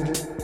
Yeah.